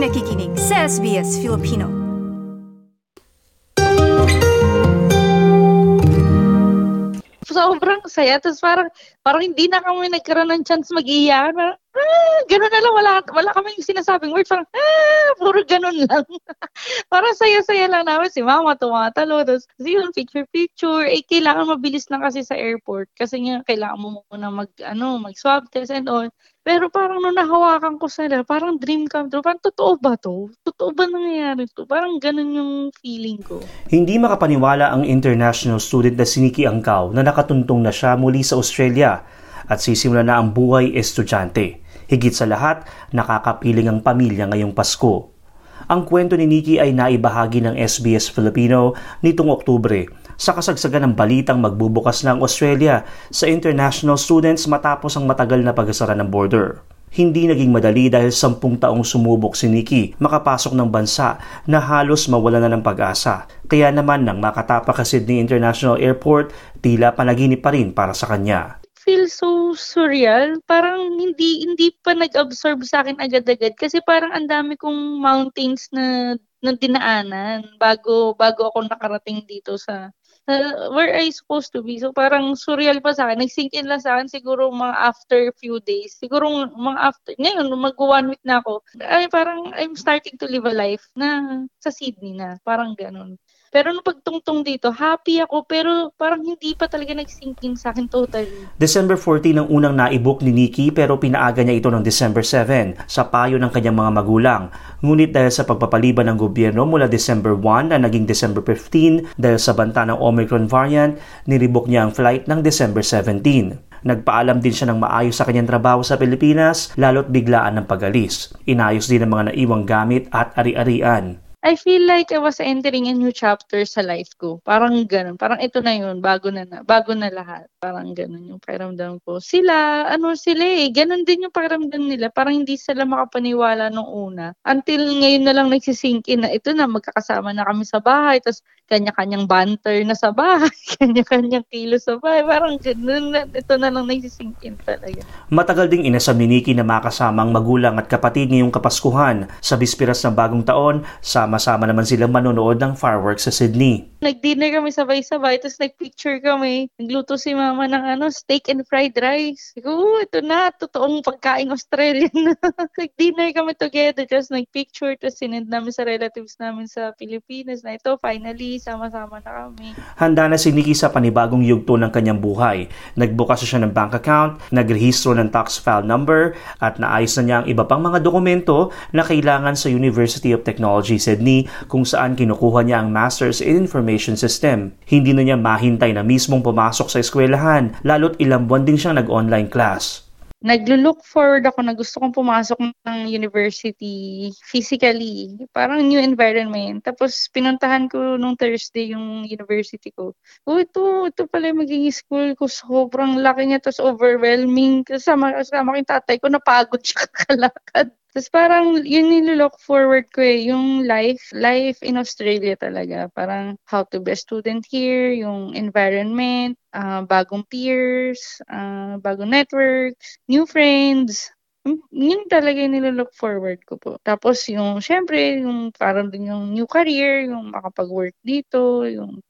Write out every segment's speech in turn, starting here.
Nakikinig sa SBS Filipino. sobrang saya. Tapos parang, parang hindi na kami nagkaroon ng chance mag-iyakan. Parang, ah, gano'n na lang. Wala, wala kami sinasabing word. Parang, ah, puro gano'n lang. parang saya-saya lang namin. Si mama tumatalo. Tapos, yun, picture-picture. Eh, kailangan mabilis lang kasi sa airport. Kasi nga, kailangan mo muna mag, ano, mag-swab test and all. Pero parang nung nahawakan ko sila, parang dream come true. Parang totoo ba to? Totoo ba nangyayari to? Parang ganun yung feeling ko. Hindi makapaniwala ang international student na si Nikki Angkaw na nakatuntong na siya muli sa Australia at sisimula na ang buhay estudyante. Higit sa lahat, nakakapiling ang pamilya ngayong Pasko. Ang kwento ni Nikki ay naibahagi ng SBS Filipino nitong Oktubre sa kasagsagan ng balitang magbubukas ng Australia sa international students matapos ang matagal na pag-asara ng border. Hindi naging madali dahil sampung taong sumubok si Nikki makapasok ng bansa na halos mawala na ng pag-asa. Kaya naman nang makatapak sa Sydney International Airport, tila panaginip pa rin para sa kanya feel so surreal. Parang hindi hindi pa nag-absorb sa akin agad-agad kasi parang ang dami kong mountains na na dinaanan bago bago ako nakarating dito sa uh, where I supposed to be. So parang surreal pa sa akin. Nag-sink in lang sa akin siguro mga after few days. Siguro mga after, ngayon mag one week na ako. Ay parang I'm starting to live a life na sa Sydney na. Parang ganun. Pero nung pagtungtong dito, happy ako pero parang hindi pa talaga nag-sink in sa akin totally. December 14 ang unang naibok ni Nikki pero pinaaga niya ito ng December 7 sa payo ng kanyang mga magulang. Ngunit dahil sa pagpapaliban ng gobyerno mula December 1 na naging December 15 dahil sa banta ng Omicron variant, niribok niya ang flight ng December 17. Nagpaalam din siya ng maayos sa kanyang trabaho sa Pilipinas, lalo't biglaan ng pag-alis. Inayos din ang mga naiwang gamit at ari-arian. I feel like I was entering a new chapter sa life ko. Parang ganun. Parang ito na yun. Bago na, na bago na lahat. Parang ganun yung pakiramdam ko. Sila, ano sila eh. Ganun din yung pakiramdam nila. Parang hindi sila makapaniwala nung una. Until ngayon na lang nagsisink in na ito na magkakasama na kami sa bahay. Tapos kanya-kanyang banter na sa bahay. Kanya-kanyang kilo sa bahay. Parang ganun. Na, ito na lang nagsisink in talaga. Matagal ding inasam ni Nikki na makasama ang magulang at kapatid ngayong kapaskuhan. Sa bispiras ng bagong taon, sa sama-sama naman silang manonood ng fireworks sa Sydney. Nag-dinner kami sabay-sabay, tapos nag-picture kami. Nagluto si mama ng ano, steak and fried rice. Ko, ito na, totoong pagkain Australian. Nag-dinner kami together, tapos nag-picture, tapos sinend namin sa relatives namin sa Pilipinas na ito, finally, sama-sama na kami. Handa na si Nikki sa panibagong yugto ng kanyang buhay. Nagbukas siya ng bank account, nagrehistro ng tax file number, at naayos na niya ang iba pang mga dokumento na kailangan sa University of Technology Sydney kung saan kinukuha niya ang Masters in Information System. Hindi na niya mahintay na mismong pumasok sa eskwelahan, lalo't ilang buwan din siyang nag-online class naglo-look forward ako na gusto kong pumasok ng university physically. Parang new environment. Tapos pinuntahan ko nung Thursday yung university ko. Oh, ito, ito pala yung magiging school ko. Sobrang laki niya. Tapos overwhelming. Kasama, kasama ko yung tatay ko. Napagod siya kakalakad. Tapos parang yun nilook forward ko eh, yung life, life in Australia talaga. Parang how to be a student here, yung environment, uh, bagong peers, uh, bagong networks, new friends. Yun talaga yung nilook forward ko po. Tapos yung, syempre, yung parang din yung new career, yung makapag-work dito, yung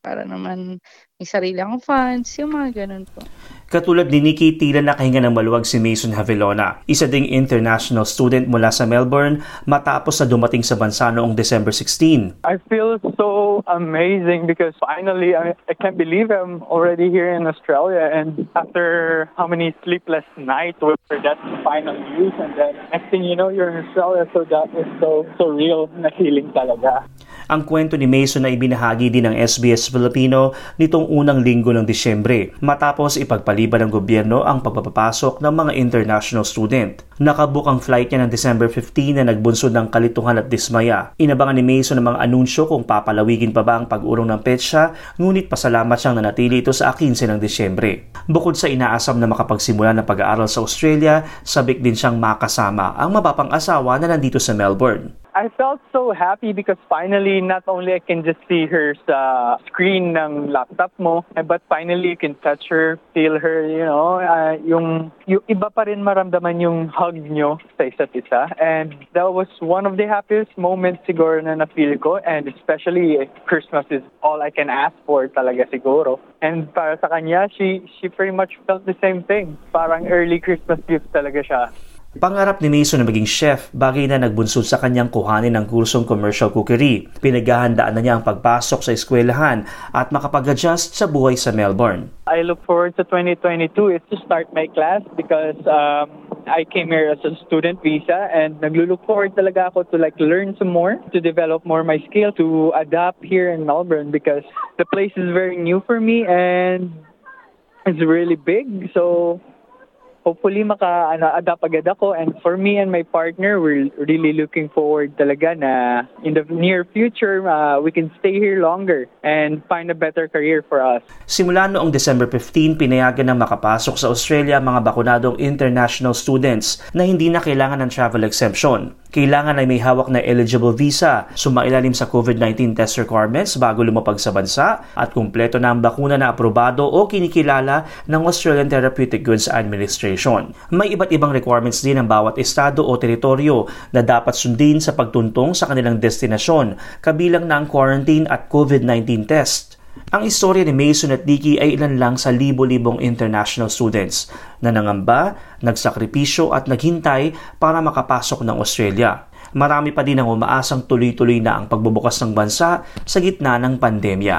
para naman may sarili akong funds, yung mga ganun po. Katulad ni Nikki, tila nakahinga ng maluwag si Mason Havilona, isa ding international student mula sa Melbourne matapos na dumating sa bansa noong December 16. I feel so amazing because finally I, I can't believe I'm already here in Australia and after how many sleepless nights with that final news and then next thing you know you're in Australia so that is so so real na feeling talaga. Ang kwento ni Mason ay ibinahagi din ng SBS Filipino nitong unang linggo ng Disyembre matapos ipagpaliban ng gobyerno ang pagpapasok ng mga international student. Nakabook ang flight niya ng December 15 na nagbunsod ng kalituhan at dismaya. Inabangan ni Mason ng mga anunsyo kung papalawigin pa ba ang pag-urong ng petsa, ngunit pasalamat siyang nanatili ito sa 15 ng Disyembre. Bukod sa inaasam na makapagsimula ng pag-aaral sa Australia, sabik din siyang makasama ang mapapang asawa na nandito sa Melbourne. I felt so happy because finally, not only I can just see her sa screen ng laptop mo, but finally you can touch her, feel her, you know, uh, yung, yung iba pa rin maramdaman yung hug nyo sa isa't isa. And that was one of the happiest moments siguro na na-feel ko. And especially eh, Christmas is all I can ask for talaga siguro. And para sa kanya, she, she pretty much felt the same thing. Parang early Christmas gift talaga siya. Pangarap ni Mason na maging chef, bagay na nagbunsod sa kanyang kuhanin ng kursong commercial cookery. Pinaghahandaan na niya ang pagpasok sa eskwelahan at makapag-adjust sa buhay sa Melbourne. I look forward to 2022 is to start my class because um, I came here as a student visa and naglulook forward talaga ako to like learn some more, to develop more my skill, to adapt here in Melbourne because the place is very new for me and it's really big. So hopefully maka ano, adapt agad ako and for me and my partner we're really looking forward talaga na in the near future uh, we can stay here longer and find a better career for us. Simula noong December 15, pinayagan na makapasok sa Australia mga bakunadong international students na hindi na kailangan ng travel exemption. Kailangan ay may hawak na eligible visa, sumailalim sa COVID-19 test requirements bago lumapag sa bansa at kumpleto na ang bakuna na aprobado o kinikilala ng Australian Therapeutic Goods Administration. May iba't ibang requirements din ng bawat estado o teritoryo na dapat sundin sa pagtuntong sa kanilang destinasyon, kabilang na ang quarantine at COVID-19 test. Ang istorya ni Mason at Dicky ay ilan lang sa libo-libong international students na nangamba, nagsakripisyo at naghintay para makapasok ng Australia. Marami pa din ang umaasang tuloy-tuloy na ang pagbubukas ng bansa sa gitna ng pandemya.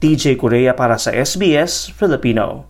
TJ Korea para sa SBS Filipino.